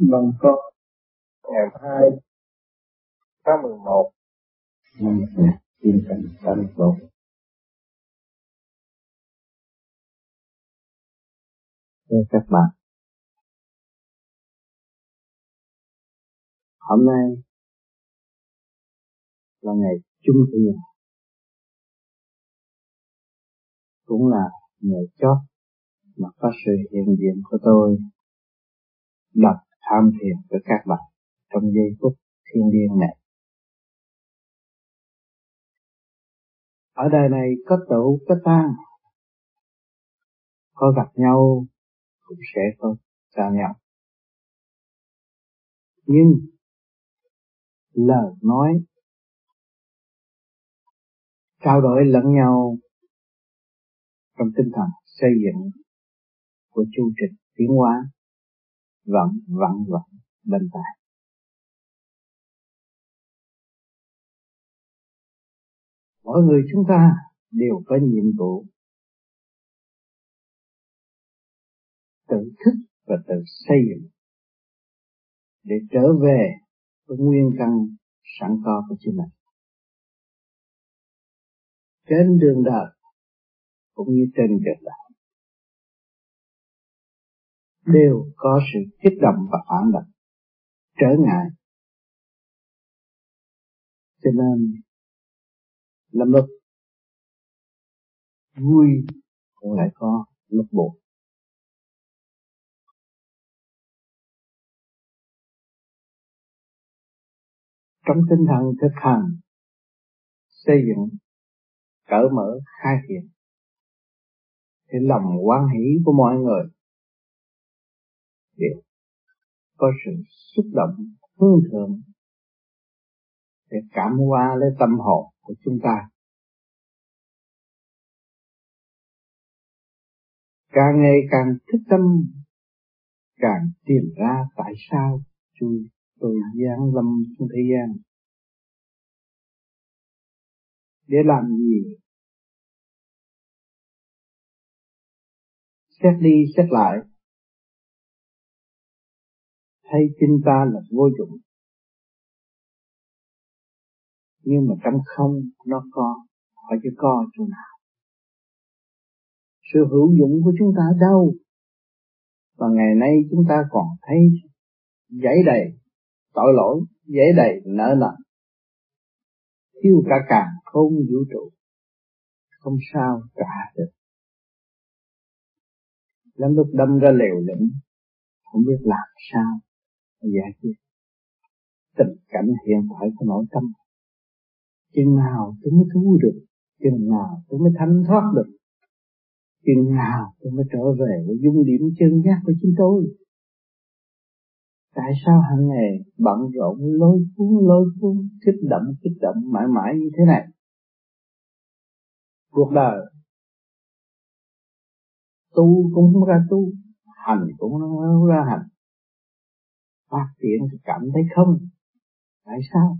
Vâng có. Ngày 2 tháng 11 năm chín trăm tám mươi Thưa các bạn, hôm nay là ngày Trung Thiên, cũng là ngày chót mà có sự hiện diện của tôi đặt tham thiền với các bạn trong giây phút thiên liêng này. Ở đời này có tụ có tan, có gặp nhau cũng sẽ có xa nhau. Nhưng lời nói trao đổi lẫn nhau trong tinh thần xây dựng của chu trình tiến hóa vẫn vẫn vẫn bên tai mỗi người chúng ta đều có nhiệm vụ tự thức và tự xây dựng để trở về với nguyên căn sẵn có của chính mình. Trên đường đời cũng như trên đường đời đều có sự kích động và phản động, trở ngại. Cho nên lâm lúc vui cũng lại có lúc buồn. Trong tinh thần thực hành, xây dựng, cởi mở, khai thiện, thì lòng quan hỷ của mọi người đều có sự xúc động hương thượng để cảm hóa lấy tâm hồn của chúng ta. Càng ngày càng thức tâm, càng tìm ra tại sao tôi tôi gian lâm trong thế gian. Để làm gì? Xét đi xét lại thấy chính ta là vô dụng. Nhưng mà trong không, nó có hỏi chứ có chỗ nào. Sự hữu dụng của chúng ta đâu? Và ngày nay chúng ta còn thấy giấy đầy tội lỗi giấy đầy nợ nần. Thiếu cả càng không vũ trụ, không sao trả được. Lắm lúc đâm ra liều lĩnh, không biết làm sao. Dạ, giải quyết tình cảnh hiện tại của nội tâm. Chừng nào tôi mới thú được, chừng nào tôi mới thanh thoát được, chừng nào tôi mới trở về với dung điểm chân giác của chính tôi. Tại sao hàng ngày bận rộn, lôi cuốn lôi cuốn, kích động kích động, mãi mãi như thế này? Cuộc đời. Tu cũng không ra tu, hành cũng không ra hành phát triển thì cảm thấy không? Tại sao?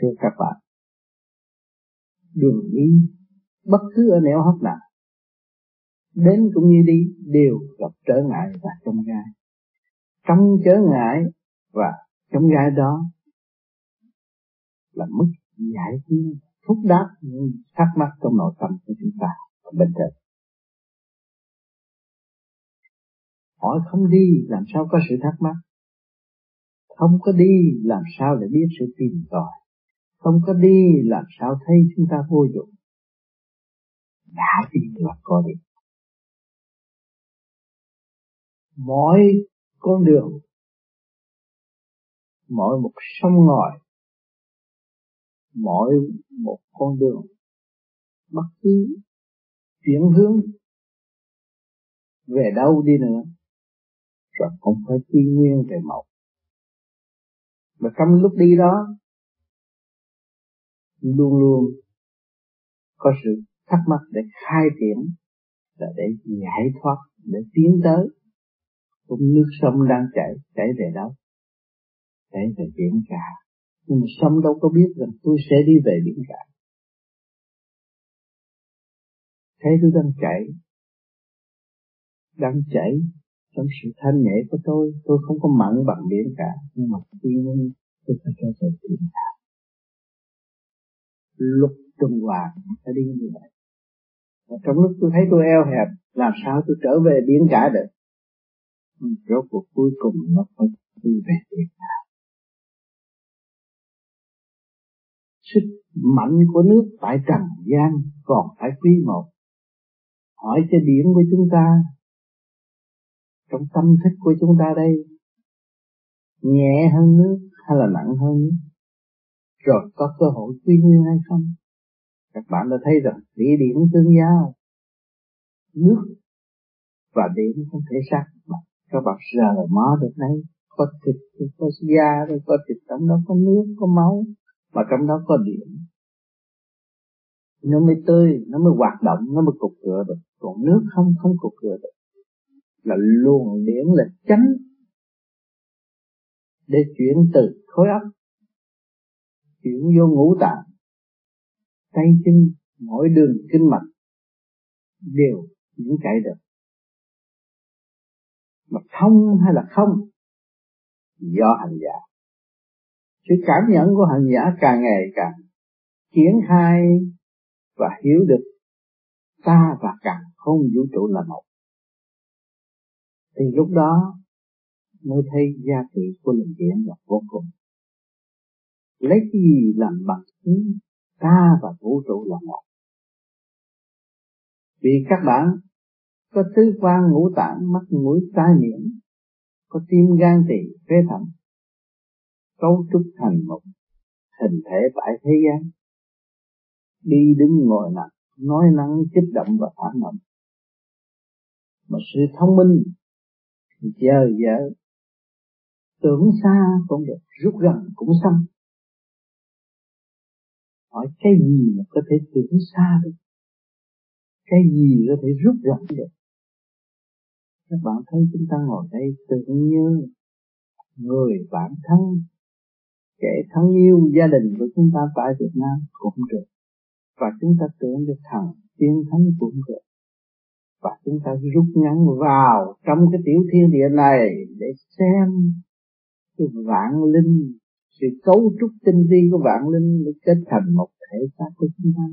Thưa các bạn đường đi bất cứ ở nẻo hấp nào, đến cũng như đi, đều gặp trở ngại và trong gai. Trong trở ngại và trong gai đó là mức giải quyết phúc đáp những thắc mắc trong nội tâm của chúng ta ở bên trên. Hỏi không đi, làm sao có sự thắc mắc? Không có đi, làm sao để biết sự tìm tòi? Không có đi, làm sao thấy chúng ta vô dụng? Đã đi là có đi. Mỗi con đường, mỗi một sông ngòi, mỗi một con đường, bất cứ chuyển hướng về đâu đi nữa rồi cũng phải quy nguyên về một và trong lúc đi đó, luôn luôn có sự thắc mắc để khai triển, là để giải thoát, để tiến tới. Cũng nước sông đang chảy chảy về đâu? Chảy về biển cả. Nhưng mà sông đâu có biết rằng tôi sẽ đi về biển cả. Thấy tôi đang chảy đang chảy trong sự thanh nhẹ của tôi tôi không có mặn bằng biển cả. Nhưng mà tuy nhiên tôi phải cho tôi biển hạ lúc trung hòa phải đi như vậy. Và trong lúc tôi thấy tôi eo hẹp, làm sao tôi trở về biển cả được? Rốt cuộc cuối cùng nó phải đi về biển cả sức mạnh của nước tại trần gian, còn phải quý một. Hỏi cái điểm của chúng ta trong tâm thức của chúng ta đây, nhẹ hơn nước hay là nặng hơn nước? Rồi có cơ hội quy nguyên hay không? Các bạn đã thấy rằng địa điểm tương giao, nước và điểm không thể sát bạn các bạn giờ mó được đấy, có thịt có da rồi có thịt, trong đó có nước, có máu, mà trong đó có điện nó mới tươi, nó mới hoạt động, nó mới cục cửa được. Còn nước không không cục cửa được là luồng điển là chánh để chuyển từ khối óc, chuyển vô ngũ tạng. Tay chân, mỗi đường kinh mạch đều những chạy được. Mà thông hay là không? Do hành giả. Sự cảm nhận của hành giả càng ngày càng triển khai và hiểu được, ta và càng không vũ trụ là một thì lúc đó mới thấy giá trị của linh điển là vô cùng. Lấy cái gì làm bằng chứng ta và vũ trụ là một? Vì các bạn có tứ quan ngũ tạng, mắt, mũi, tai, miệng, có tim, gan, tỳ, phế thận cấu trúc thành một hình thể tại thế gian. Đi đứng ngồi nằm nói năng kích động và phản động. Mà sự thông minh thì chờ vợ tưởng xa cũng được, rút gần cũng xong. Hỏi cái gì mà có thể tưởng xa được? Cái gì có thể rút gần được? Các bạn thấy chúng ta ngồi đây tưởng như người bạn thân, kẻ thân yêu gia đình của chúng ta tại Việt Nam cũng được. Và chúng ta tưởng được thằng tiên thánh cũng được và chúng ta rút ngắn vào trong cái tiểu thiên địa này để xem cái vạn linh, sự cấu trúc tinh vi của vạn linh để kết thành một thể xác của chúng ta.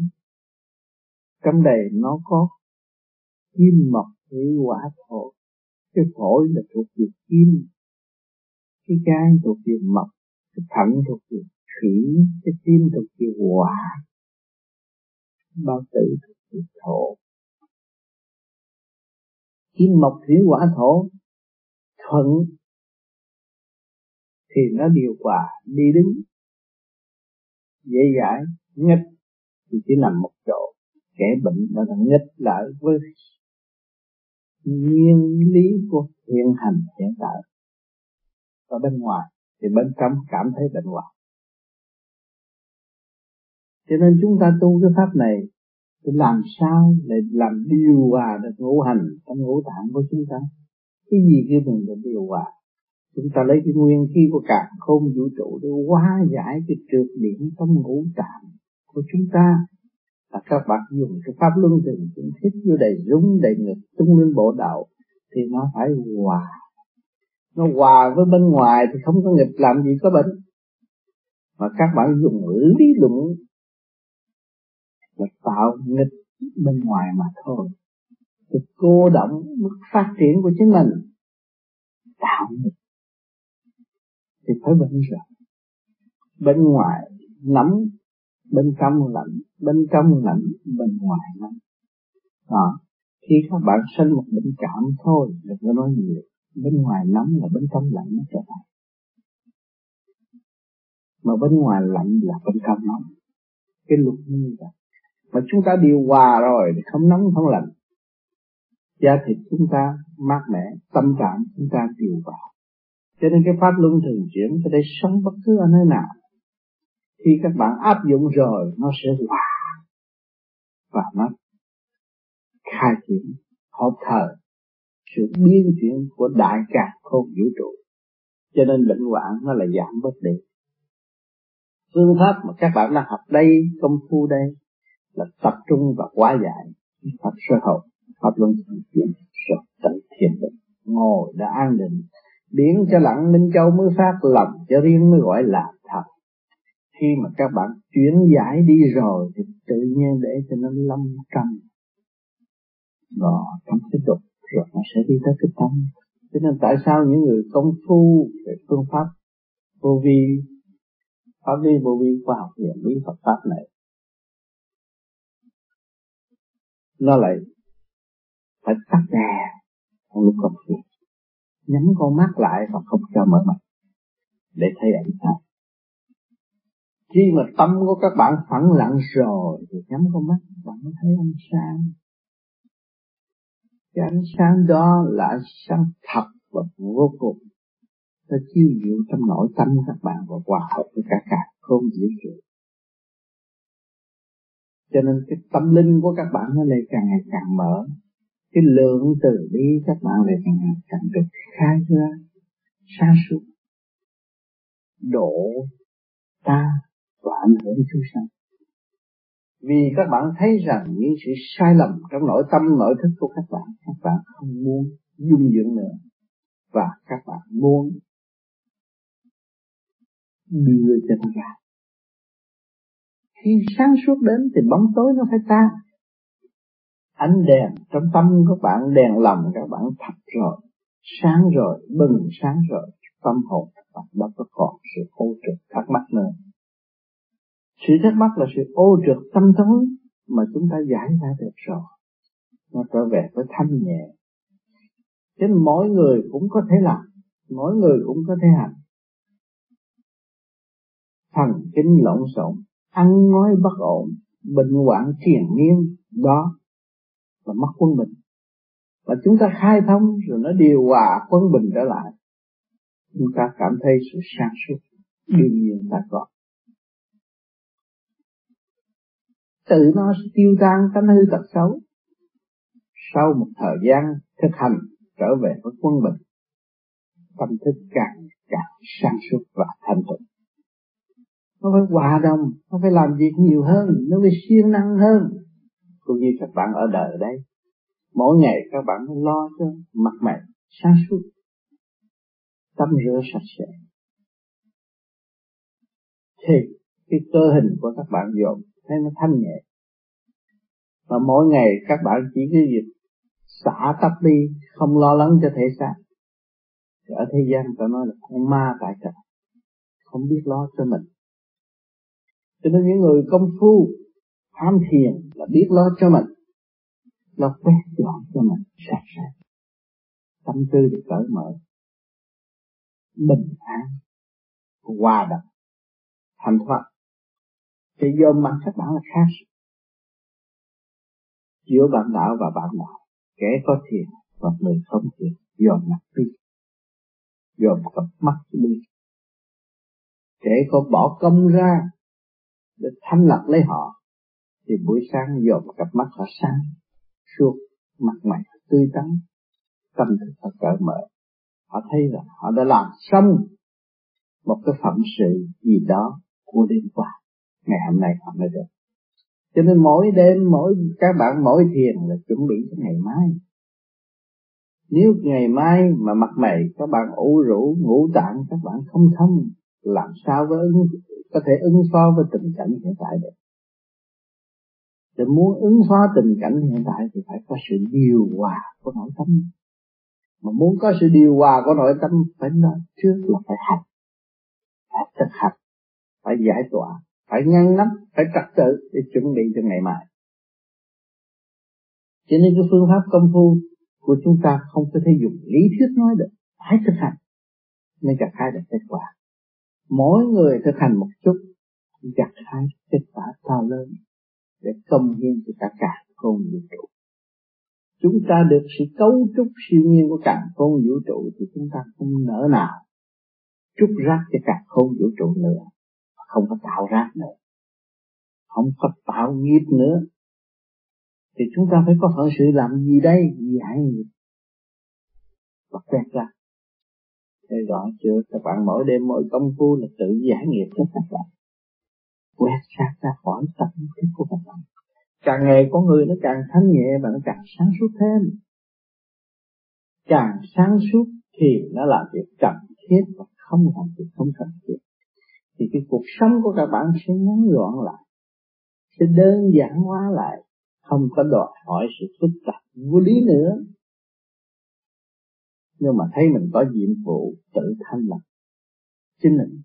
Trong đây nó có kim mộc thủy hỏa thổ. Cái phổi là thuộc về kim. Cái gan thuộc về mộc, cái thận thuộc về thủy, cái tim thuộc về hỏa. Bao tử thuộc về thổ kim mộc thủy hỏa thổ, thuận thì nó điều hòa, đi đứng dễ dãi, nghịch thì chỉ nằm một chỗ. Kẻ bệnh nó đang nghịch lại với nguyên lý của hiện hành hiện tại. Ở bên ngoài thì bên trong cảm thấy bệnh hoạn. Cho nên chúng ta tu cái pháp này thì làm sao để làm điều hòa được ngũ hành trong ngũ tạng của chúng ta? Cái gì kêu mình là điều hòa? Chúng ta lấy cái nguyên khí của cả không vũ trụ để hóa giải cái trượt điểm trong ngũ tạng của chúng ta. Là các bạn dùng cái pháp luân thường chúng thích vô đầy rúng, đầy ngực, tung lên bộ đạo thì nó phải hòa. Nó hòa với bên ngoài thì không có nghịch làm gì có bệnh. Mà các bạn dùng lý luận và tạo nghịch bên ngoài mà thôi. Thì cô động mức phát triển của chính mình, tạo nghịch. Thì phải bệnh rồi bên ngoài nắm bên trong lạnh bên trong lạnh bên ngoài lạnh đó. Khi các bạn sinh một bệnh cảm thôi, đừng có nói nhiều. Bên ngoài nóng là bên trong lạnh nó trở lại. Mà bên ngoài lạnh là bên trong nóng cái luật như vậy mà chúng ta điều hòa rồi thì không nóng không lạnh. Da thịt chúng ta mát mẻ tâm trạng chúng ta điều hòa cho nên cái pháp luân thường chuyển có thể sống bất cứ ở nơi nào. Khi các bạn áp dụng rồi nó sẽ hòa và nó khai triển hợp thờ sự biến chuyển của đại cả không vũ trụ. Cho nên bệnh hoạn nó là giảm bất định, phương pháp mà các bạn đang học đây công phu đây là tập trung và quá giải. Pháp sơ hậu pháp luân chuyển rồi tận thiền định. Ngồi đã an định biến cho lặng minh châu mới phát lầm cho riêng mới gọi là thật khi mà các bạn chuyển giải đi rồi thì tự nhiên để cho nó lâm căng, đó trong cái đục rồi nó sẽ đi tới cái tâm. Cho nên tại sao những người công phu về phương pháp vô vi pháp lý vô vi khoa học viện lý Phật pháp này nó lại phải tắt đèn trong lúc công phu. Nhắm con mắt lại và không cho mở mắt để thấy ảnh sáng khi mà tâm của các bạn phẳng lặng rồi thì nhắm con mắt bạn mới thấy ánh sáng. Cái ánh sáng đó là ánh sáng thật và vô cùng. Nó chiêu diệu trong nội tâm các bạn và hòa hợp với cả cả không dễ chịu cho nên cái tâm linh của các bạn nó lại càng ngày càng mở. Cái lượng từ bi các bạn lại càng ngày càng được khai ra sáng suốt độ ta và ảnh hưởng chúng sanh. Vì các bạn thấy rằng những sự sai lầm trong nội tâm, nội thức của các bạn các bạn không muốn dung dưỡng nữa. Và các bạn muốn đưa cho nó ra khi sáng suốt đến thì bóng tối nó phải tan. Ánh đèn trong tâm các bạn, đèn lầm các bạn thật rồi, sáng rồi, bừng sáng rồi, tâm hồn các bạn đâu có còn sự ô trực thắc mắc nữa. Sự thắc mắc là sự ô trực tâm tối mà chúng ta giải ra được rồi. Nó trở về với thanh nhẹ. Thế nên mỗi người cũng có thể làm, mỗi người cũng có thể hành. Thần kinh lộn xộn ăn nói bất ổn, bệnh hoạn triền miên đó là mất quân bình và chúng ta khai thông rồi nó điều hòa quân bình trở lại. Chúng ta cảm thấy sự sáng suốt, đương nhiên ta có. Tự nó sẽ tiêu tan tánh hư tật xấu. Sau một thời gian thực hành, trở về với quân bình tâm thức càng càng sáng suốt và thanh tịnh nó phải hòa đồng, nó phải làm việc nhiều hơn, nó phải siêng năng hơn. Cũng như các bạn ở đời đây mỗi ngày các bạn phải lo cho mặt mày sáng suốt tắm rửa sạch sẽ. Thì cái cơ hình của các bạn dồn, thấy nó thanh nhẹ. Và mỗi ngày các bạn chỉ cái việc xả tắt đi, không lo lắng cho thể xác. Thì ở thế gian ta nói là con ma tại trận không biết lo cho mình cho nên những người công phu, tham thiền là biết lo cho mình, lo quét dọn cho mình, sạch sẽ. Tâm tư được cởi mở, bình an, hòa đồng, thành thoát thì do mặt các bạn là khác. Giữa bạn đạo và bạn đạo kẻ có thiền và người không thiền dồn mặt đi dồn cặp mắt đi. Kẻ có bỏ công ra để thanh lọc lấy họ. Thì buổi sáng dồn cặp mắt họ sáng suốt mặt mày tươi tắn tâm thức họ cởi mở. Họ thấy rằng họ đã làm xong một cái phẩm sự gì đó của đêm qua. Ngày hôm nay họ mới được. Cho nên mỗi đêm mỗi các bạn mỗi thiền là chuẩn bị cho ngày mai. Nếu ngày mai mà mặt mày các bạn ủ rũ ngủ tạng các bạn không thông làm sao với ứng, có thể ứng phó với tình cảnh hiện tại được. Để muốn ứng phó tình cảnh hiện tại thì phải có sự điều hòa của nội tâm. Mà muốn có sự điều hòa của nội tâm, phải nói trước là phải hành phải thực hành, phải giải tỏa, phải ngăn nắp, phải trật tự để chuẩn bị cho ngày mai. Cho nên cái phương pháp công phu của chúng ta không có thể dùng lý thuyết nói được. Phải thực hành nên gặt hai được kết quả mỗi người thực hành một chút, gặt hai kết quả to lớn để công hiến cho cả cả con vũ trụ. Chúng ta được sự cấu trúc siêu nhiên của cả con vũ trụ thì chúng ta không nỡ nào trút rác cho cả con vũ trụ nữa. Không có tạo rác nữa. Không có tạo nghiệp nữa. Thì chúng ta phải có phận sự làm gì đây? Giải nghiệp? Và quét ra thấy rõ chưa? Các bạn mỗi đêm mỗi công phu là tự giải nghiệp cho các bạn. Quét sạch ra khỏi tâm thức của các bạn. Càng ngày con người nó càng thanh nhẹ và nó càng sáng suốt thêm. Càng sáng suốt thì nó làm việc cần thiết và không làm việc không cần thiết. Thì cái cuộc sống của các bạn sẽ ngắn gọn lại, sẽ đơn giản hóa lại, không có đòi hỏi sự phức tạp vô lý nữa nhưng mà thấy mình có nhiệm vụ tự thanh lập chính mình.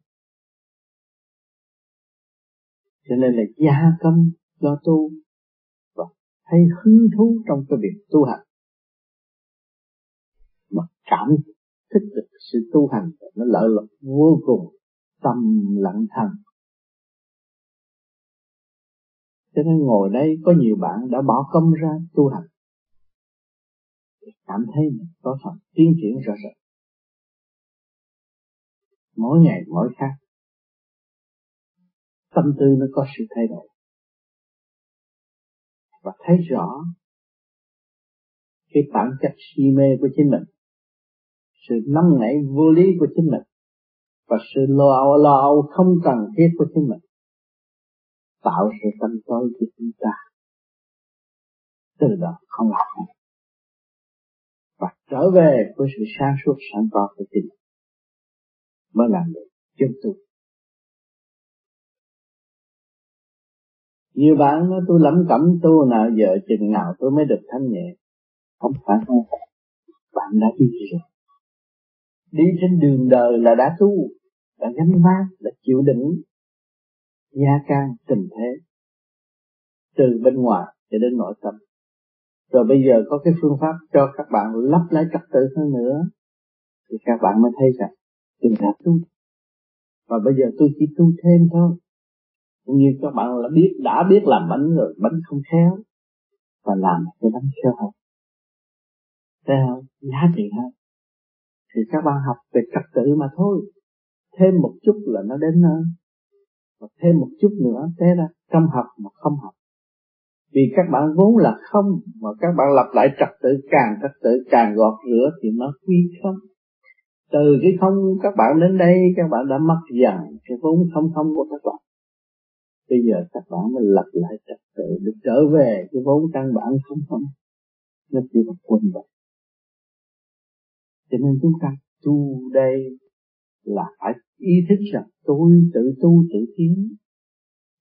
Cho nên là gia công cho tu và thấy hứng thú trong cái việc tu hành. Mà cảm thích được sự tu hành nó lợi lộc vô cùng, tâm lặng thần cho nên ngồi đây có nhiều bạn đã bỏ công ra tu hành cảm thấy mình có phần tiến triển rõ rệt. Mỗi ngày, mỗi khác. Tâm tư nó có sự thay đổi. Và thấy rõ cái bản chất si mê của chính mình, sự nóng nảy vô lý của chính mình, và sự lo âu lo âu không cần thiết của chính mình, tạo sự tâm tối cho chúng ta. Từ đó, không làm và trở về với sự sáng suốt sẵn có của chính mình mới làm được chân tu. Nhiều bạn nói, tôi lắm cẩm tu nào giờ chừng nào tôi mới được thanh nhẹ. Không phải không? Bạn đã đi rồi. Đi trên đường đời là đã tu đã gánh vác đã chịu đựng gia can tình thế. Từ bên ngoài cho đến nội tâm rồi bây giờ có cái phương pháp cho các bạn lắp lại trật tự hơn nữa, thì các bạn mới thấy rằng Đừng đã tu. Và bây giờ tôi chỉ tu thêm thôi. Cũng như các bạn đã biết đã biết làm bánh rồi, bánh không khéo. Và làm cái bánh khéo hơn thấy không? Giá trị hơn thì các bạn học về trật tự mà thôi. Thêm một chút là nó đến hơn và thêm một chút nữa thế ra. Trong học mà không học vì các bạn vốn là không, mà các bạn lặp lại trật tự, càng trật tự, càng gọt rửa thì nó quy không từ cái không các bạn đến đây, các bạn đã mất dần cái vốn không không của các bạn. Bây giờ các bạn mới lặp lại trật tự để trở về cái vốn căn bản không không nó chỉ là quân vậy cho nên chúng ta tu đây là phải ý thức rằng tôi tự tu, tự tiến.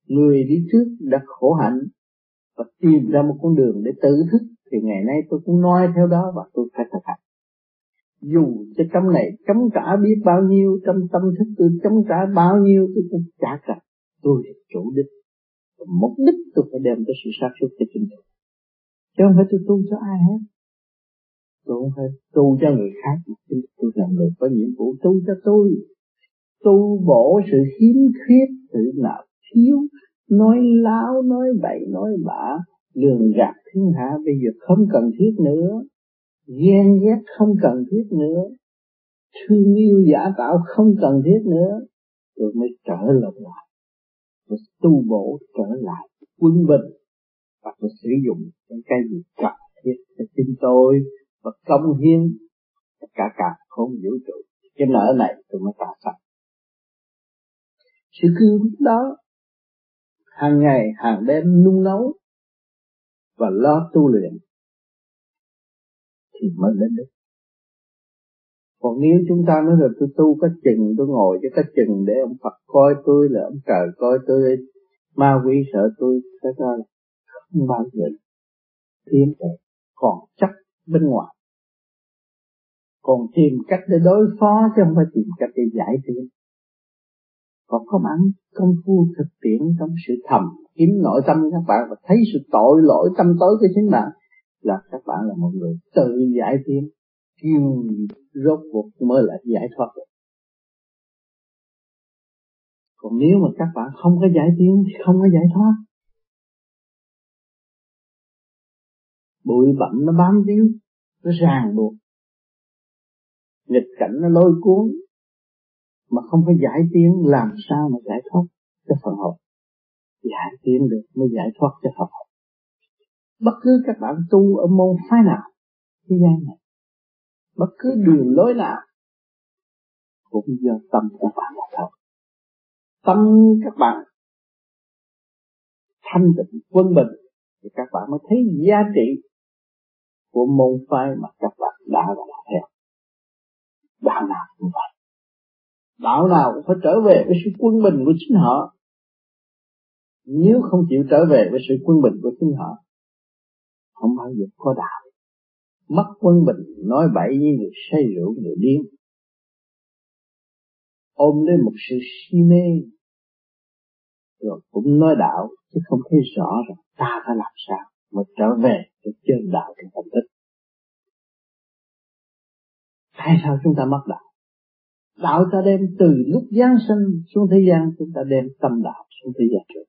Người đi trước đã khổ hạnh và tìm ra một con đường để tự thức, thì ngày nay tôi cũng nói theo đó và tôi phải thực hành. Dù cho trong này chống trả biết bao nhiêu, trong tâm thức tôi chống trả bao nhiêu, tôi cũng trả cả tôi là chủ đích. Mục đích tôi phải đem tới sự sáng suốt cho chính tôi. Chứ không phải tôi tu cho ai hết. Tôi không phải tu cho người khác. Tôi là người có nhiệm vụ. Tu cho tôi. Tu bổ sự khiếm khuyết sự nào thiếu nói láo, nói bậy, nói bạ lường gạt thiên hạ bây giờ không cần thiết nữa. Ghen ghét không cần thiết nữa. Thương yêu giả tạo không cần thiết nữa. Rồi mới trở lại lại. Rồi tu bổ trở lại quân bình. Và tôi sử dụng những cái gì cần thiết cho chính tôi. Và công hiến tất cả cả không vũ trụ. Cái nợ này tôi mới trả sạch. Sự cứu đó hàng ngày hàng đêm nung nấu và lo tu luyện thì mới lên được. Còn nếu chúng ta nói là tôi tu có chừng, tôi ngồi cho có chừng để ông Phật coi tôi là ông trời coi tôi, ma quỷ sợ tôi cái đó không bao giờ tiến tới còn chắc bên ngoài. Còn tìm cách để đối phó chứ không phải tìm cách để giải quyết còn có ăn công phu thực tiễn trong sự thầm kiếm nội tâm các bạn và thấy sự tội lỗi tâm tối của chính bạn, là các bạn là một người tự giải tiến kêu rốt cuộc mới là giải thoát được. Còn nếu mà các bạn không có giải tiến thì không có giải thoát. Bụi bặm nó bám víu, nó ràng buộc. Nghịch cảnh nó lôi cuốn mà không có giải tiến làm sao mà giải thoát cho phần hồn giải tiến được mới giải thoát cho phần hồn bất cứ các bạn tu ở môn phái nào, thế gian này, bất cứ đường lối nào, cũng do tâm của bạn mà thôi. Tâm các bạn thanh tịnh, quân bình, thì các bạn mới thấy giá trị của môn phái mà các bạn đã và đã đạo nào cũng vậy đạo nào cũng phải trở về với sự quân bình của chính họ. Nếu không chịu trở về với sự quân bình của chính họ, không bao giờ có đạo. Mất quân bình, nói bậy như người say rượu, người điên. Ôm lấy một sự si mê, rồi cũng nói đạo, chứ không thấy rõ rằng ta phải làm sao mà trở về để chân đạo trong tâm tích tại sao chúng ta mất đạo? Đạo ta đem từ lúc giáng sinh xuống thế gian, chúng ta đem tâm đạo xuống thế gian rồi.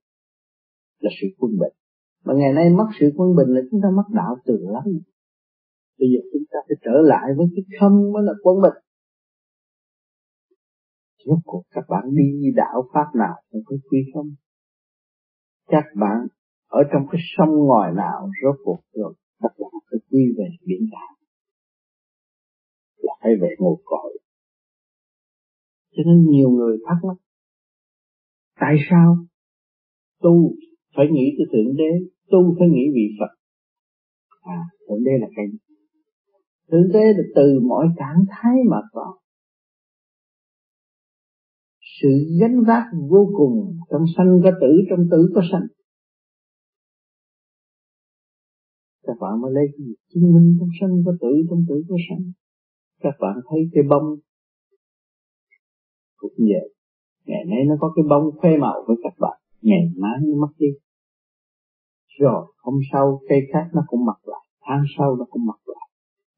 Là sự quân bình. Mà ngày nay mất sự quân bình là chúng ta mất đạo từ lắm. Bây giờ chúng ta phải trở lại với cái không mới là quân bình. Rốt cuộc các bạn đi đạo pháp nào cũng có quy không các bạn ở trong cái sông ngòi nào rốt cuộc rồi, các bạn phải quy về biển đạo là phải về ngồi cõi cho nên nhiều người thắc mắc, tại sao tu phải nghĩ tới thượng đế, tu phải nghĩ vị phật? À thượng đế là cái thượng đế là từ mọi trạng thái mà vào sự gánh vác vô cùng trong sanh có tử, trong tử có sanh. Các bạn mới lấy cái gì? Chứng minh trong sanh có tử, trong tử có sanh. Các bạn thấy cái bông cũng vậy, ngày nay nó có cái bông khoe màu với các bạn. Ngày mai nó mất đi. Rồi, hôm sau cây khác nó cũng mặc lại. Tháng sau nó cũng mặc lại.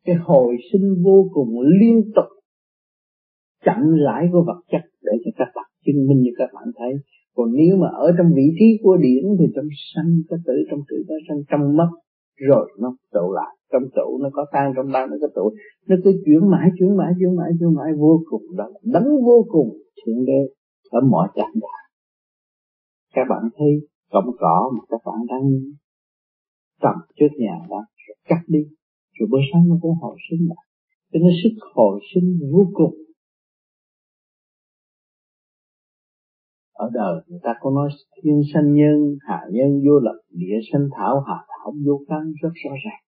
Cái hồi sinh vô cùng liên tục chậm rãi của vật chất để cho các bạn chứng minh như các bạn thấy. Còn nếu mà ở trong vị trí của điển thì trong sanh có tử, trong tử có sanh, trong mất, rồi nó tụ lại trong tụ nó có tan trong tan nó có tụ nó cứ chuyển mãi chuyển mãi chuyển mãi chuyển mãi, vô cùng đó là đấng vô cùng. Thượng đế ở mọi trạng thái. Các bạn thấy cọng cỏ mà các bạn đang trồng trước nhà đó cắt đi. Rồi bữa sáng nó cũng hồi sinh lại. Cho nên sức hồi sinh vô cùng. Ở đời, người ta có nói thiên sanh nhân, hạ nhân vô lập, địa sanh thảo, hạ thảo vô căn rất rõ ràng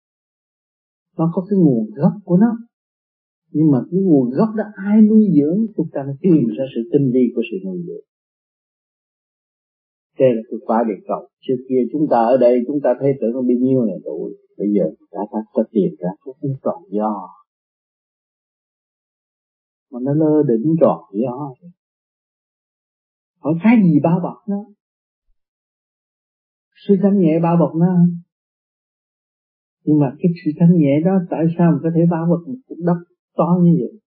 nó có cái nguồn gốc của nó. Nhưng mà cái nguồn gốc đó ai nuôi dưỡng, chúng ta mới tìm ra sự tinh vi của sự nuôi dưỡng. Đây là cái quả địa cầu. Trước kia chúng ta ở đây, chúng ta thấy tưởng bao nhiêu này tuổi. Bây giờ đã ta có tiền ra cũng không do. Mà nó lơ đỉnh tròn do. Hỏi cái gì bao bọc nó? Sự thanh nhẹ bao bọc nó nhưng mà cái sự thanh nhẹ đó tại sao mà có thể bao vật một cục đất to như vậy?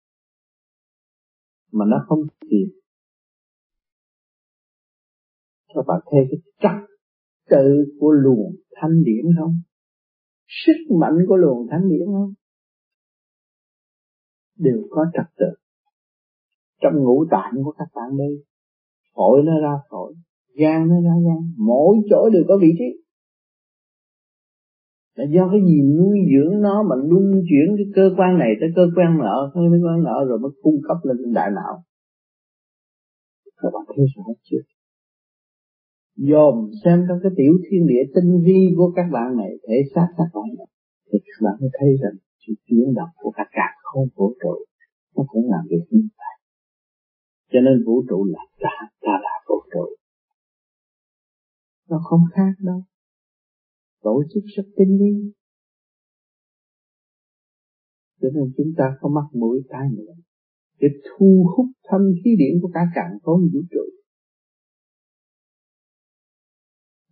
Mà nó không kịp? các bạn thấy cái trật tự của luồng thanh điển không? Sức mạnh của luồng thanh điển không? Đều có trật tự. Trong ngũ tạng của các bạn đây, phổi nó ra phổi, gan nó ra gan, mỗi chỗ đều có vị trí là do cái gì nuôi dưỡng nó mà luân chuyển cái cơ quan này tới cơ quan nọ, cơ quan nọ rồi mới cung cấp lên đại não? Các bạn thấy rõ chưa? Dòm xem trong cái tiểu thiên địa tinh vi của các bạn này, thể xác các bạn này, thì các bạn mới thấy rằng sự chuyển động của các cả không vũ trụ, nó cũng làm việc như vậy. Cho nên vũ trụ là ta ta là vũ trụ. Nó không khác đâu tổ chức rất tinh vi cho nên chúng ta có mắc mũi tai miệng để thu hút thanh khí điển của cả cạn không vũ trụ.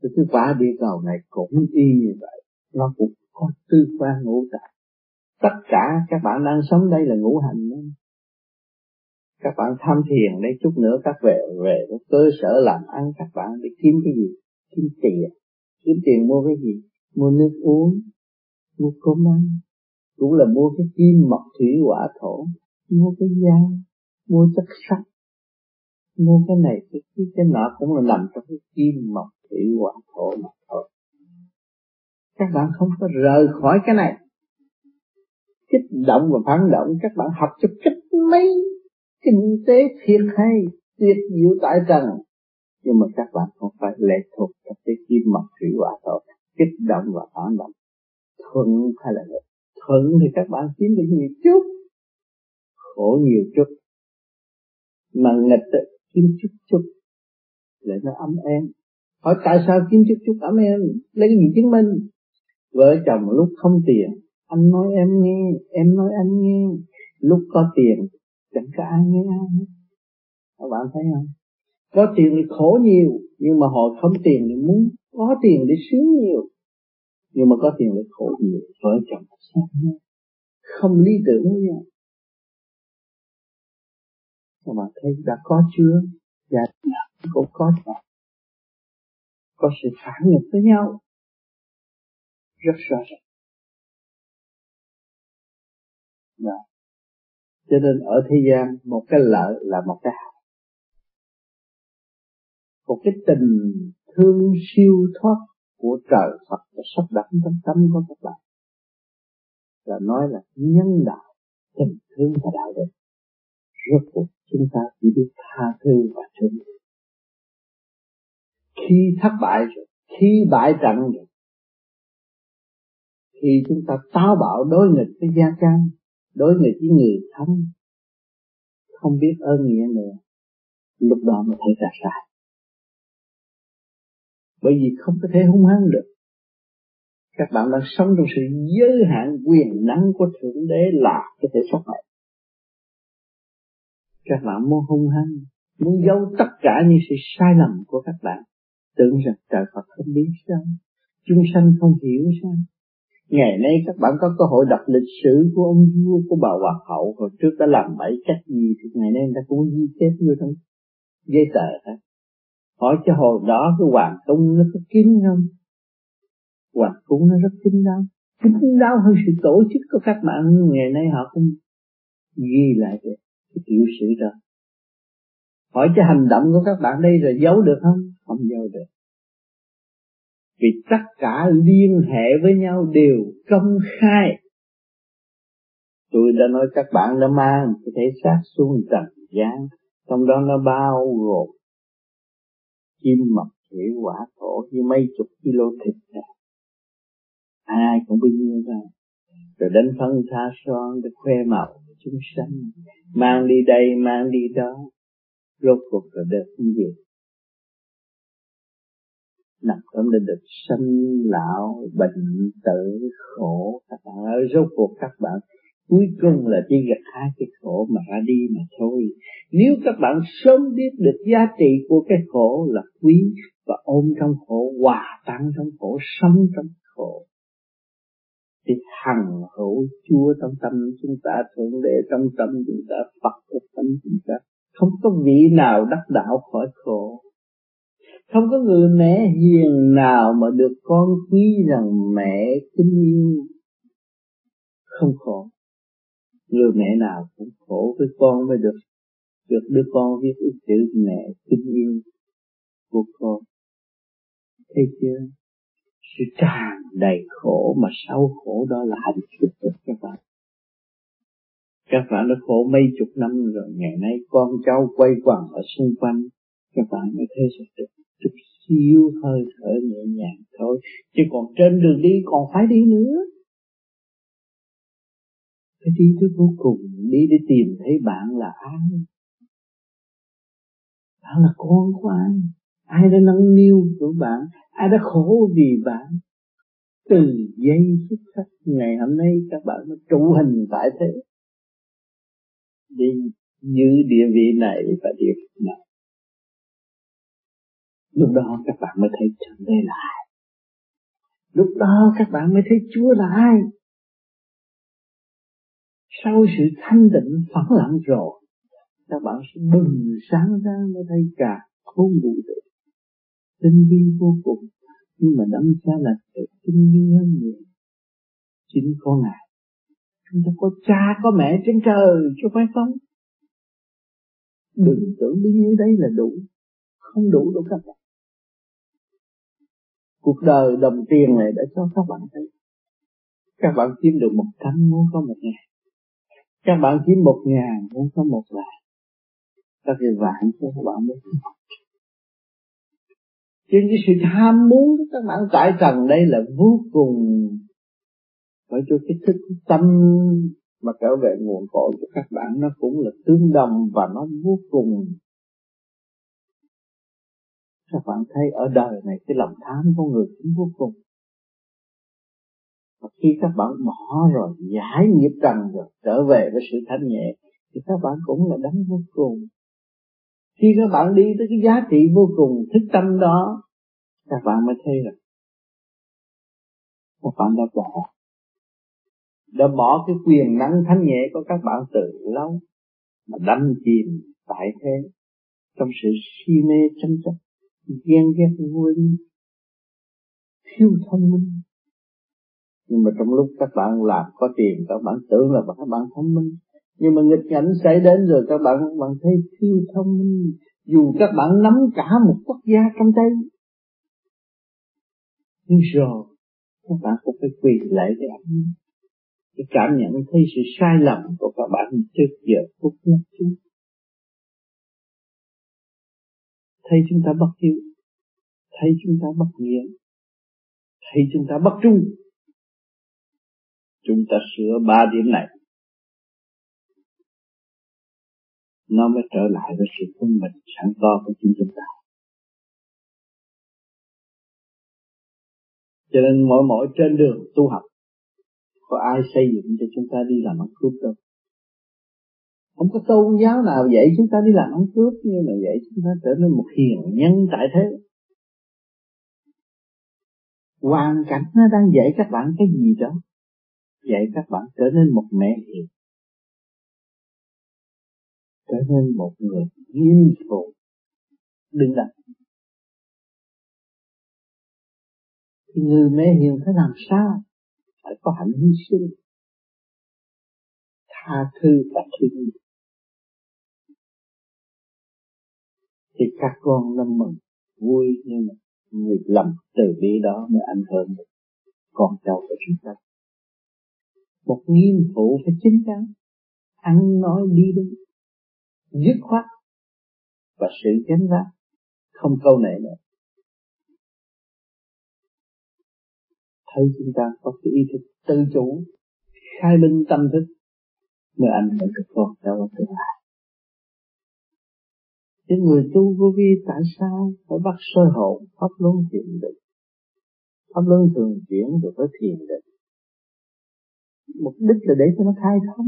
Thì cái quả địa cầu này cũng y như vậy. Nó cũng có tư quan ngũ tạng. Tất cả các bạn đang sống đây là ngũ hành đó. các bạn tham thiền đây chút nữa, các về về cơ sở làm ăn các bạn để kiếm cái gì? Kiếm tiền kiếm tiền mua cái gì? Mua nước uống mua cơm ăn. Cũng là mua cái kim mộc thủy hỏa thổ mua cái da mua chất sắt. Mua cái này cái cái, cái nọ cũng là nằm trong cái kim mộc thủy hỏa thổ mà thôi. Các bạn không có rời khỏi cái này. Kích động và phản động các bạn học cho kích mấy kinh tế thiệt hay tuyệt diệu tại trần nhưng mà các bạn không phải lệ thuộc vào cái kim mật thủy hỏa thổ kích động và phản động. Thuận hay là nghịch thuận thì các bạn kiếm được nhiều chút. Khổ nhiều chút. Mà nghịch kiếm chút chút. Để nó ấm em hỏi tại sao kiếm chút chút ấm em lấy cái gì chứng minh? Vợ chồng lúc không tiền, anh nói em nghe, em nói anh nghe. Lúc có tiền, chẳng có ai nghe ai hết. Các bạn thấy không? Có tiền thì khổ nhiều, nhưng mà họ không tiền thì muốn có tiền để sướng nhiều. Nhưng mà có tiền thì khổ nhiều vợ chồng khác nhau không lý tưởng với nhau. Các bạn thấy đã có chưa? Dạ cũng có rồi. Có sự phản nghịch với nhau. Rất rõ ràng đó. cho nên ở thế gian, một cái lợi là một cái hại một cái tình thương siêu thoát của trời Phật đã sắp đặt trong tâm của các bạn. Là nói là nhân đạo, tình thương và đạo đức. Rốt cuộc chúng ta chỉ biết tha thứ và thương khi thất bại rồi, khi bại trận rồi khi chúng ta táo bạo đối nghịch với gia can, đối nghịch với người thân. Không biết ơn nghĩa nữa. Lúc đó mới thấy ra sai bởi vì không có thể hung hăng được. Các bạn đang sống trong sự giới hạn quyền năng của thượng đế là cái thể sống này. Các bạn muốn hung hăng, muốn giấu tất cả những sự sai lầm của các bạn, tưởng rằng trời Phật không biết sao, chúng sanh không hiểu sao. Ngày nay các bạn có cơ hội đọc lịch sử của ông vua, của bà hoàng hậu, hồi trước đã làm bậy cách gì thì ngày nay người ta cũng ghi chép vô trong giấy tờ hết hỏi cho hồi đó cái hoàng cung nó có kín không? Hoàng cung nó rất kín đáo. Kín đáo hơn sự tổ chức của các bạn ngày nay họ cũng ghi lại được cái tiểu sử đó. Hỏi cho hành động của các bạn đây rồi giấu được không? Không giấu được. Vì tất cả liên hệ với nhau đều công khai. Tôi đã nói các bạn đã mang cái thể xác xuống trần gian. Trong đó nó bao gồm kim mộc thủy hỏa thổ như mấy chục kilo thịt này ai cũng bấy nhiêu ra rồi đánh phân tha son để khoe màu chúng sanh. Mang đi đây, mang đi đó. Rốt cuộc là được như gì? Nằm trong lên được sanh lão bệnh tử khổ các bạn ơi. Rốt cuộc các bạn cuối cùng là chỉ gặt hai cái khổ mà ra đi mà thôi. Nếu các bạn sớm biết được giá trị của cái khổ là quý và ôm trong khổ, hòa tan trong khổ, sống trong khổ, thì hằng hữu chúa trong tâm chúng ta, thượng đế trong tâm chúng ta, phật trong tâm chúng ta, không có vị nào đắc đạo khỏi khổ. Không có người mẹ hiền nào mà được con quý rằng mẹ kính yêu. Không khổ người mẹ nào cũng khổ với con mới được. Được đứa con viết ít chữ mẹ kính yêu của con. Thấy chưa? Sự tràn đầy khổ mà sau khổ đó là hạnh phúc của các bạn. Các bạn đã khổ mấy chục năm rồi, ngày nay con cháu quay quần ở xung quanh, các bạn mới thấy sự được chút xíu hơi thở nhẹ nhàng thôi. Chứ còn trên đường đi còn phải đi nữa cái đi thức vô cùng, đi để tìm thấy bạn là ai? Bạn là con của ai? Ai đã nâng niu của bạn? Ai đã khổ vì bạn? Từ giây phút sắc, ngày hôm nay các bạn mới trụ hình tại thế. Đi giữ địa vị này và địa vị này. Lúc đó các bạn mới thấy trở về là ai lúc đó các bạn mới thấy chúa là ai? Sau sự thanh tịnh phẳng lặng rồi, các bạn sẽ bừng sáng ra mới thấy cả khôn vũ trụ. Tinh vi vô cùng, nhưng mà đấng cha là tinh vi hơn nhiều chính con ngài. Chúng ta có cha, có mẹ trên trời chứ phải không đừng tưởng đi như đây là đủ. Không đủ đâu các bạn. Cuộc đời đồng tiền này đã cho các bạn thấy. Các bạn kiếm được một trăm muốn có một ngàn các bạn kiếm một ngàn muốn có một vạn. Các cái vạn cho các bạn mới Trên cái sự tham muốn của các bạn tại trần đây là vô cùng phải cho cái thức tâm mà trở về nguồn cội của các bạn. Nó cũng là tương đồng và nó vô cùng. Các bạn thấy ở đời này cái lòng tham của người cũng vô cùng khi các bạn bỏ rồi, giải nghiệp trần rồi, trở về với sự thanh nhẹ, thì các bạn cũng là đấng vô cùng. Khi các bạn đi tới cái giá trị vô cùng thức tâm đó, các bạn mới thấy rằng, các bạn đã bỏ. Đã bỏ cái quyền năng thanh nhẹ của các bạn từ lâu, mà đâm chìm tại thế, trong sự si mê tranh chấp, ghen ghét vui thiếu thông minh nhưng mà trong lúc các bạn làm có tiền, các bạn tưởng là các bạn thông minh. Nhưng mà nghịch cảnh xảy đến rồi, các bạn các bạn thấy thiếu thông minh. Dù các bạn nắm cả một quốc gia trong tay. Nhưng rồi các bạn cũng phải quỳ lại để ảnh để cảm nhận thấy sự sai lầm của các bạn trước giờ phút nhất chúng thấy chúng ta bất hiếu. Thấy chúng ta bất nghĩa. Thấy chúng ta bất trung chúng ta sửa ba điểm này. Nó mới trở lại với sự quân bình sẵn có của chính chúng ta. Cho nên mỗi mỗi trên đường tu học, có ai xây dựng cho chúng ta đi làm ăn cướp đâu? Không có tôn giáo nào dạy chúng ta đi làm ăn cướp như là dạy chúng ta trở nên một hiền nhân tại thế. Hoàn cảnh nó đang dạy các bạn cái gì đó dạy các bạn trở nên một mẹ hiền. Trở nên một người nghiêm phụ đừng đặt. Thì người mẹ hiền phải làm sao? Phải có hạnh hy sinh. Tha thứ và thương thì các con nó mừng, vui nhưng mà người lầm từ bi đó mới ảnh hưởng được con cháu của chúng ta một nghiêm phụ phải chính chắn ăn nói đi đúng dứt khoát. Và sự chánh giác không câu nệ nữa. Thấy chúng ta có cái ý thức tự chủ, khai minh tâm thức, mới ảnh hưởng được con cháu tương lai những người tu vô vi tại sao phải bắt sơ hồn, pháp luân thiền định pháp luân thường chuyển được với thiền định mục đích là để cho nó khai thông.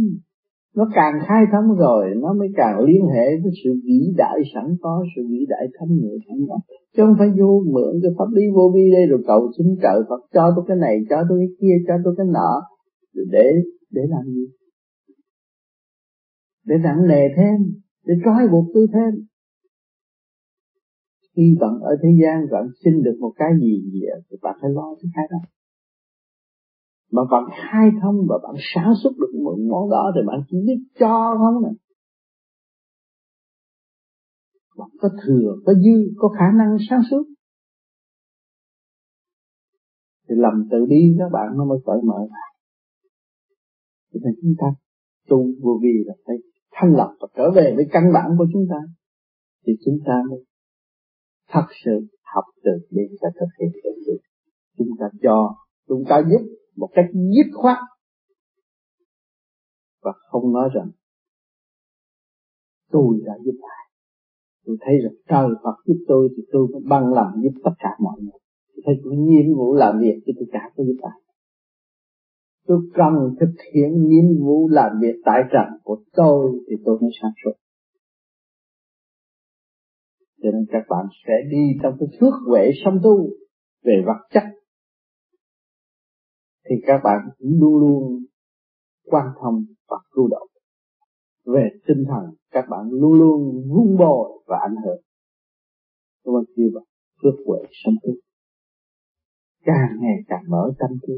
Nó càng khai thông rồi, nó mới càng liên hệ với sự vĩ đại sẵn có, sự vĩ đại thanh nhẹ sẵn có. Chứ không phải vô mượn cái pháp lý vô vi đây rồi cầu xin trợ Phật cho tôi cái này, cho tôi cái kia, cho tôi cái nọ. Để để làm gì? Để nặng nề thêm, để trói buộc tôi thêm. Khi bạn ở thế gian bạn xin được một cái gì gì thì bạn phải lo thứ hai đó mà bạn khai thông và bạn sản xuất được một món đó thì bạn chỉ biết cho không nè bạn có thừa, có dư, có khả năng sáng suốt. Thì lầm tự đi các bạn nó mới cởi mở ra cho nên chúng ta tu vô vi là phải thanh lập và trở về với căn bản của chúng ta. Thì chúng ta mới thật sự học từ đi và thực hiện được chúng ta cho, chúng ta giúp một cách dứt khoát và không nói rằng tôi đã giúp ai. Tôi thấy rằng trời Phật giúp tôi thì tôi cũng băng lòng giúp tất cả mọi người. Tôi thấy tôi nhiệm vụ làm việc thì tôi cả có giúp ai. Tôi cần thực hiện nhiệm vụ làm việc tại trần của tôi thì tôi mới sáng suốt. Cho nên các bạn sẽ đi trong cái phước huệ song tu về vật chất thì các bạn luôn luôn quan thông và tu động. Về tinh thần, các bạn luôn luôn vun bồi và ảnh hưởng. Các bạn kêu bạn phước huệ sống tiếp. Càng ngày càng mở tâm trí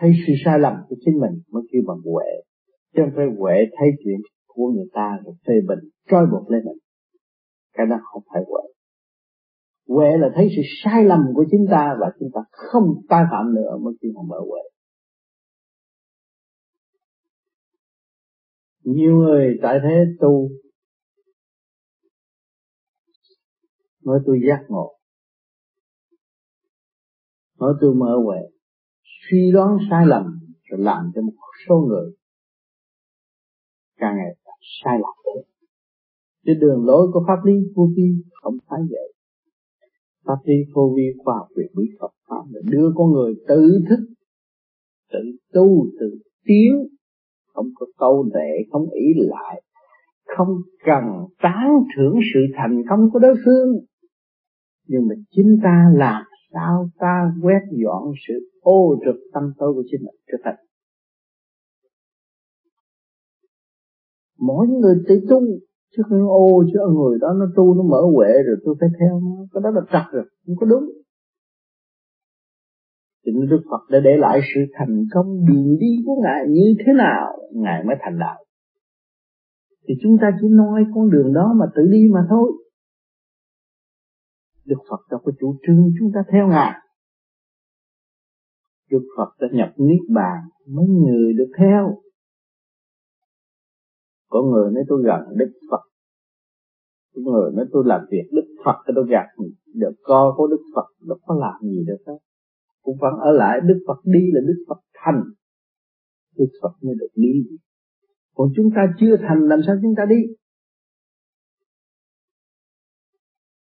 thấy sự sai lầm của chính mình mới kêu bằng huệ. Chứ không phải huệ thấy chuyện của người ta rồi phê bình, trói buộc lên mình. Cái đó không phải huệ huệ là thấy sự sai lầm của chúng ta và chúng ta không tái phạm nữa mới kêu là mở huệ. Nhiều người tại thế tu nói tôi giác ngộ nói tôi mở huệ, suy đoán sai lầm rồi làm cho một số người càng ngày càng sai lầm. Đấy cái đường lối của pháp lý vô vi không phải vậy pháp lý vô vi khoa học về mỹ Phật pháp là đưa con người tự thức, tự tu, tự tiến, không có câu nệ, không ý lại, không cần tán thưởng sự thành công của đối phương. Nhưng mà chính ta làm sao ta quét dọn sự ô trực tâm tối của chính mình trở thành mỗi người tự tu chứ không ô, chứ người đó nó tu, nó mở huệ rồi tôi phải theo nó. Cái đó là trật rồi, không có đúng. Thì Đức Phật đã để lại sự thành công đường đi của Ngài như thế nào, Ngài mới thành đạo. Thì chúng ta chỉ nói con đường đó mà tự đi mà thôi. Đức Phật đâu có chủ trương chúng ta theo Ngài. Đức Phật đã nhập Niết Bàn, Mấy người được theo. Có người nói tôi gần Đức Phật. Có người nói tôi làm việc Đức Phật tôi gạt được co có Đức Phật, nó có làm gì được hết. Cũng vẫn ở lại, Đức Phật đi là Đức Phật thành. Đức Phật mới được đi. Còn chúng ta chưa thành, làm sao chúng ta đi?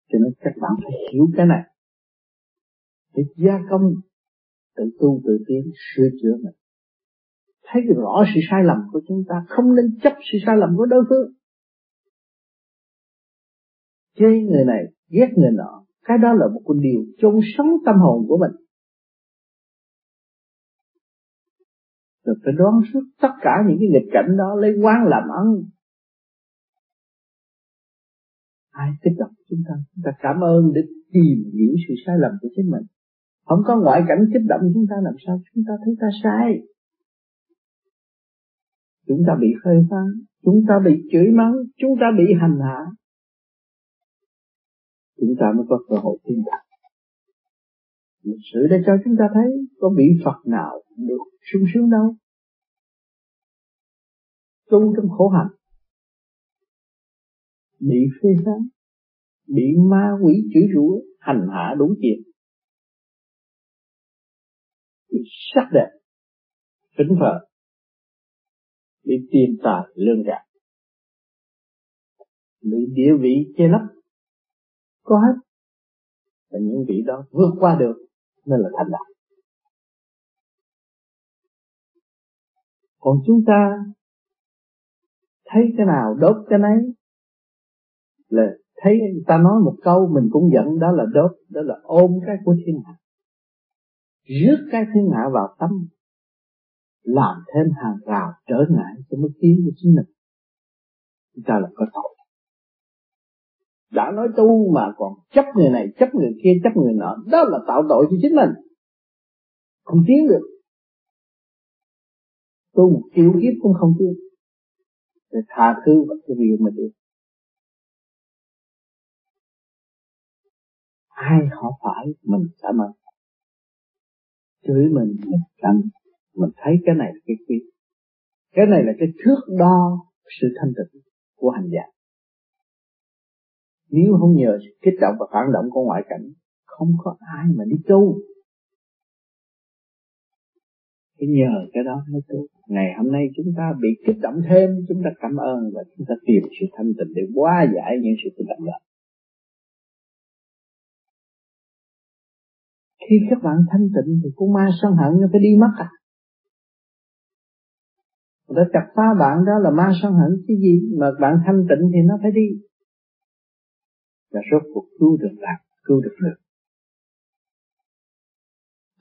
Cho nên các bạn phải hiểu cái này. Để gia công tự tu tự tiến sửa chữa mình thấy rõ sự sai lầm của chúng ta, không nên chấp sự sai lầm của đối phương. Chê người này, ghét người nọ, cái đó là một cái điều chôn sống tâm hồn của mình. Rồi phải đoán suốt tất cả những cái nghịch cảnh đó, lấy quán làm ăn. Ai kích động chúng ta? Chúng ta cảm ơn để tìm hiểu sự sai lầm của chính mình. Không có ngoại cảnh kích động chúng ta, làm sao chúng ta thấy ta sai? Chúng ta bị khơi phán, chúng ta bị chửi mắng, chúng ta bị hành hạ. Chúng ta mới có cơ hội tin đạt lịch sử đã cho chúng ta thấy có vị Phật nào được sung sướng đâu. Tu trong khổ hạnh, bị phê phán, bị ma quỷ chửi rủa, hành hạ đủ chuyện bị sắc đẹp, kính phật bị tiền tài lương gạt. Bị địa vị che lấp. Có hết. Và những vị đó vượt qua được, nên là thành đạt. còn chúng ta thấy cái nào đốt cái nấy, là thấy người ta nói một câu mình cũng giận, đó là đốt, đó là ôm cái của thiên hạ. Rước cái thiên hạ vào tâm làm thêm hàng rào trở ngại cho mức tiến của chính mình. Chúng ta là có tội. Đã nói tu mà còn chấp người này, chấp người kia, chấp người nọ, đó là tạo tội cho chính mình. Không tiến được. Tu một triệu kiếp cũng không tiến. Để tha thứ và cái điều mà được ai họ phải, mình cảm ơn chửi mình mình mình thấy cái này là cái quý. Cái này là cái thước đo sự thanh tịnh của hành giả. Nếu không nhờ sự kích động và phản động của ngoại cảnh, không có ai mà đi tu. Cái nhờ cái đó mới tu. Ngày hôm nay chúng ta bị kích động thêm, chúng ta cảm ơn và chúng ta tìm sự thanh tịnh để hóa giải những sự kích động đó. Khi các bạn thanh tịnh thì con ma sân hận nó phải đi mất à đã chặt phá bạn đó là ma sân hận. Cái gì mà bạn thanh tịnh thì nó phải đi. Và rốt cuộc cứu được bạn, cứu được được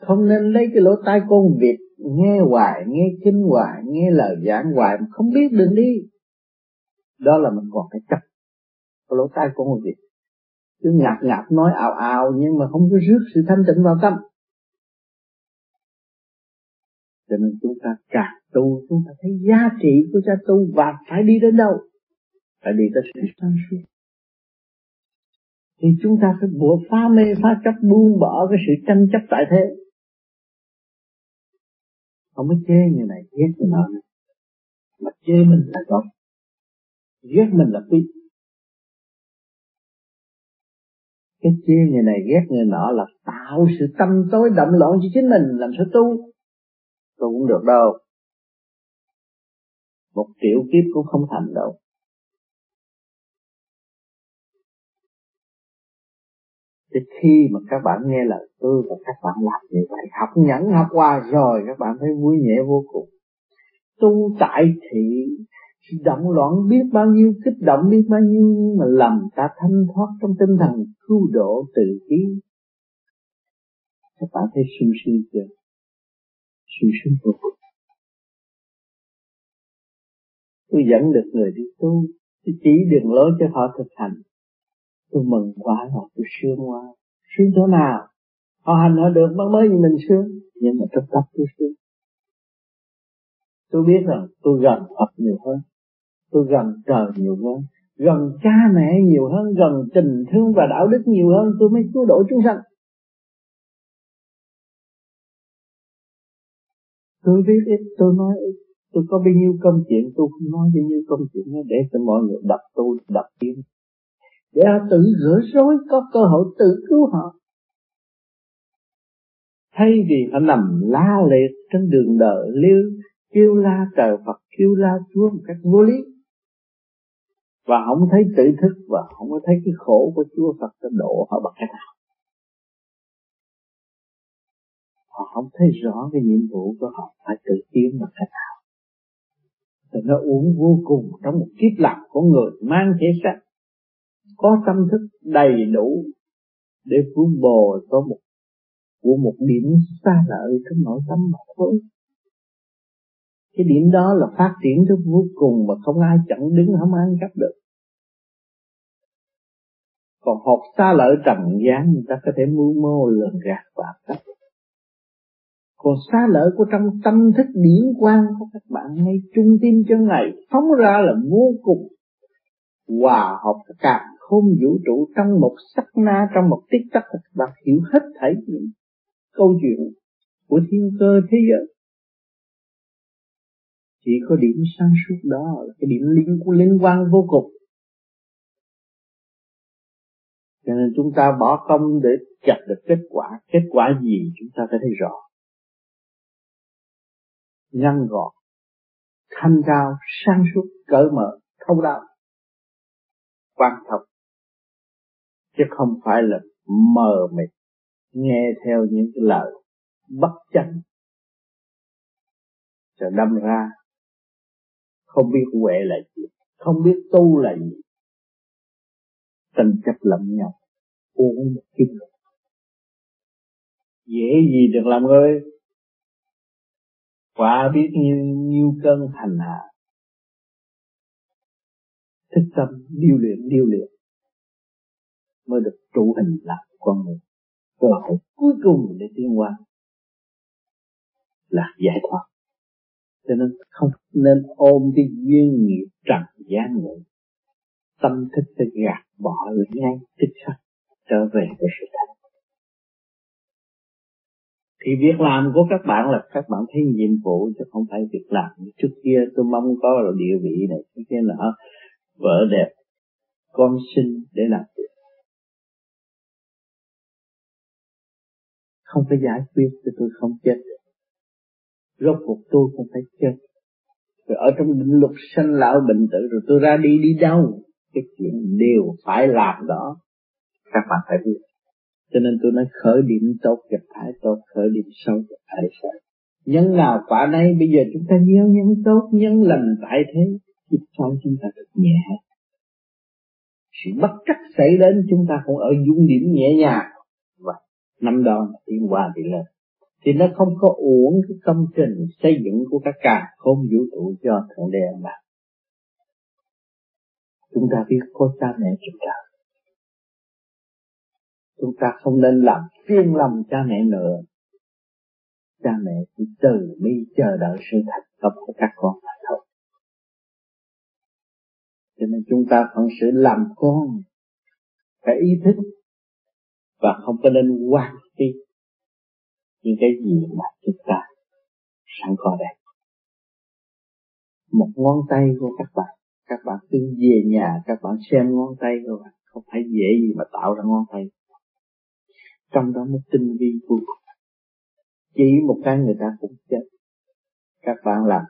không nên lấy cái lỗ tai con vịt, nghe hoài, nghe kinh hoài, nghe lời giảng hoài, mà không biết đường đi. Đó là mình còn phải chấp cái lỗ tai con vịt. Cứ ngạp ngạp nói ào ào, nhưng mà không có rước sự thanh tịnh vào tâm. Cho nên chúng ta càng tu, chúng ta thấy giá trị của cha tu và phải đi đến đâu? Phải đi tới sự sáng suốt thì chúng ta phải buộc phá mê phá chấp, buông bỏ cái sự tranh chấp tại thế. Không mới chê người này ghét người nọ mà chê mình là tốt ghét mình là phi cái chê người này ghét người nọ là tạo sự tâm tối đậm loạn cho chính mình, làm sao tu? Tu cũng được đâu một triệu kiếp cũng không thành đâu. Thì khi mà các bạn nghe lời tôi và các bạn làm như vậy, học nhẫn, học qua rồi, các bạn thấy vui nhẹ vô cùng. Tu tại thị động loạn biết bao nhiêu, kích động biết bao nhiêu, nhưng mà làm ta thanh thoát trong tinh thần cứu độ tự ý các bạn thấy sung sướng chưa? Sung sướng vô cùng. Tôi dẫn được người đi. Tu tôi chỉ đường lối cho họ thực hành. Tôi mừng quá rồi tôi sướng quá. Sướng chỗ nào? Họ hành họ được mới mới như mình sướng. Nhưng mà trong tâm tôi sướng. Tôi biết rằng tôi gần Phật nhiều hơn. Tôi gần trời nhiều hơn. Gần cha mẹ nhiều hơn, gần tình thương và đạo đức nhiều hơn, tôi mới cứu độ chúng sanh. Tôi biết ít, tôi nói ít tôi có bao nhiêu công chuyện, tôi không nói bao nhiêu công chuyện để cho mọi người đập tôi đập tim để họ tự gỡ rối, có cơ hội tự cứu họ. Thay vì họ nằm la liệt trên đường đời liêu, kêu la trời Phật, kêu la Chúa một cách vô lý. Và không thấy tự thức và không có thấy cái khổ của Chúa Phật đã độ họ bằng cách nào. Họ không thấy rõ cái nhiệm vụ của họ, phải tự tiến bằng cách nào thì nó uống vô cùng trong một kiếp lạc của người mang thể xác. Có tâm thức đầy đủ để vun bồi có một, của một điểm xa lợi trong nội tâm mà thôi. Cái điểm đó là phát triển rất vô cùng mà không ai chặn đứng, không ai cắp được. Còn học xa lợi trầm gián, người ta có thể mưu mô lường gạt và cắp còn xa lỡ của trong tâm thức điển quang của các bạn, ngay trung tim chân này phóng ra là vô cùng hòa hợp cả không vũ trụ trong một sắc na, trong một tích tắc. Các bạn hiểu hết thảy những câu chuyện của thiên cơ thế giới. Chỉ có điểm sáng suốt đó là cái điểm liên liên quan vô cùng. Cho nên chúng ta bỏ công để chặt được kết quả. Kết quả gì chúng ta phải thấy rõ ngăn gọn, thanh cao, sáng suốt, cởi mở thâu đáo quan trọng chứ không phải là mờ mịt, nghe theo những cái lời bất chánh. Rồi đâm ra, không biết huệ là gì, không biết tu là gì. Tranh chấp lẫn nhau, uống một kim dễ gì được làm người? Quả biết nhiêu nhiêu cơn hành hạ. Thức tâm điêu luyện điêu luyện mới được trụ hình làm con người cơ hội cuối cùng để tiến qua là giải thoát. Cho nên không nên ôm cái duyên nghiệp trần gian nữa. Tâm thức sẽ gạt bỏ ngay tích khắc trở về với sự thật thì việc làm của các bạn là các bạn thấy nhiệm vụ chứ không phải việc làm. Trước kia tôi mong có là địa vị này, trước kia nọ vợ đẹp, con sinh để làm việc. Không phải giải quyết thì tôi không chết được. Rốt cuộc tôi không phải chết. Rồi ở trong định luật sanh lão bệnh tử rồi tôi ra đi đi đâu? Cái chuyện đều phải làm đó. Các bạn phải biết cho nên tôi nói khởi điểm tốt gặp phải tốt, khởi điểm xấu gặp phải xấu. Nhân nào quả này bây giờ chúng ta gieo nhân tốt, nhân lành tại thế kiếp sau chúng ta được nhẹ sự bất trắc xảy đến, chúng ta cũng ở dung điểm nhẹ nhàng. Và năm đó tiến qua thì lên. Thì nó không có uổng cái công trình xây dựng của các cả không vũ trụ cho thượng đế làm chúng ta biết có cha mẹ chúng ta chúng ta không nên làm phiền lòng cha mẹ nữa. Cha mẹ chỉ từ bi chờ đợi sự thành công của các con mà thôi. Cho nên chúng ta phận sự làm con phải ý thức và không có nên quan tin những cái gì mà chúng ta sẵn có đây. Một ngón tay của các bạn các bạn cứ về nhà, các bạn xem ngón tay của bạn, không phải dễ gì mà tạo ra ngón tay trong đó một tinh vi vô cùng chỉ một cái người ta cũng chết. Các bạn làm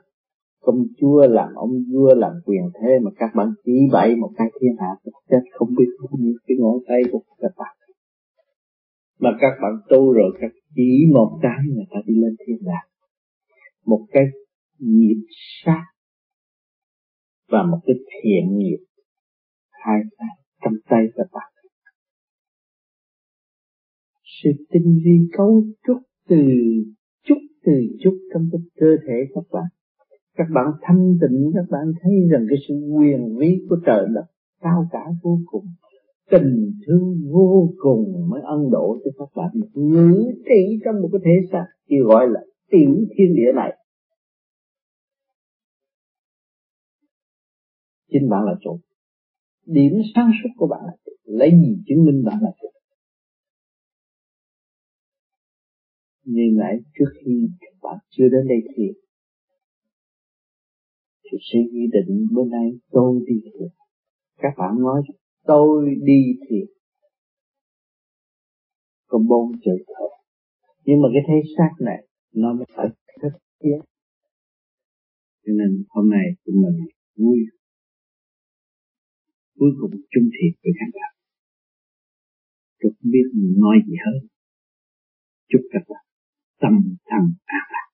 công chúa, làm ông vua, làm quyền thế mà các bạn chỉ bậy một cái thiên hạ chết, không biết bao nhiêu cái ngón tay của các bạn. Mà các bạn tu rồi, các chỉ một cái người ta đi lên thiên đàng một cái nghiệp sát và một cái thiện nghiệp. Hai cái, trong tay các bạn sự tinh vi cấu trúc từ chút từ chút trong cái cơ thể các bạn. Các bạn thanh tịnh, các bạn thấy rằng cái sự quyền lý của trời đất cao cả vô cùng. Tình thương vô cùng mới ân độ cho các bạn. Ngữ trị trong một cái thế xác thì gọi là tiểu thiên địa này. Chính bạn là chủ. Điểm sáng suốt của bạn là chủ. Lấy gì chứng minh bạn là chủ? Như nãy trước khi các bạn chưa đến đây thiền thì suy nghĩ định bữa nay tôi đi thiền các bạn nói tôi đi thiền có bốn chữ thôi nhưng mà cái thế xác này, nó mới phải thức thiết cho nên hôm nay chúng mình vui. Cuối cùng chung thiệt với các bạn. Tôi không biết nói gì hơn chúc các bạn tâm thần an lạc.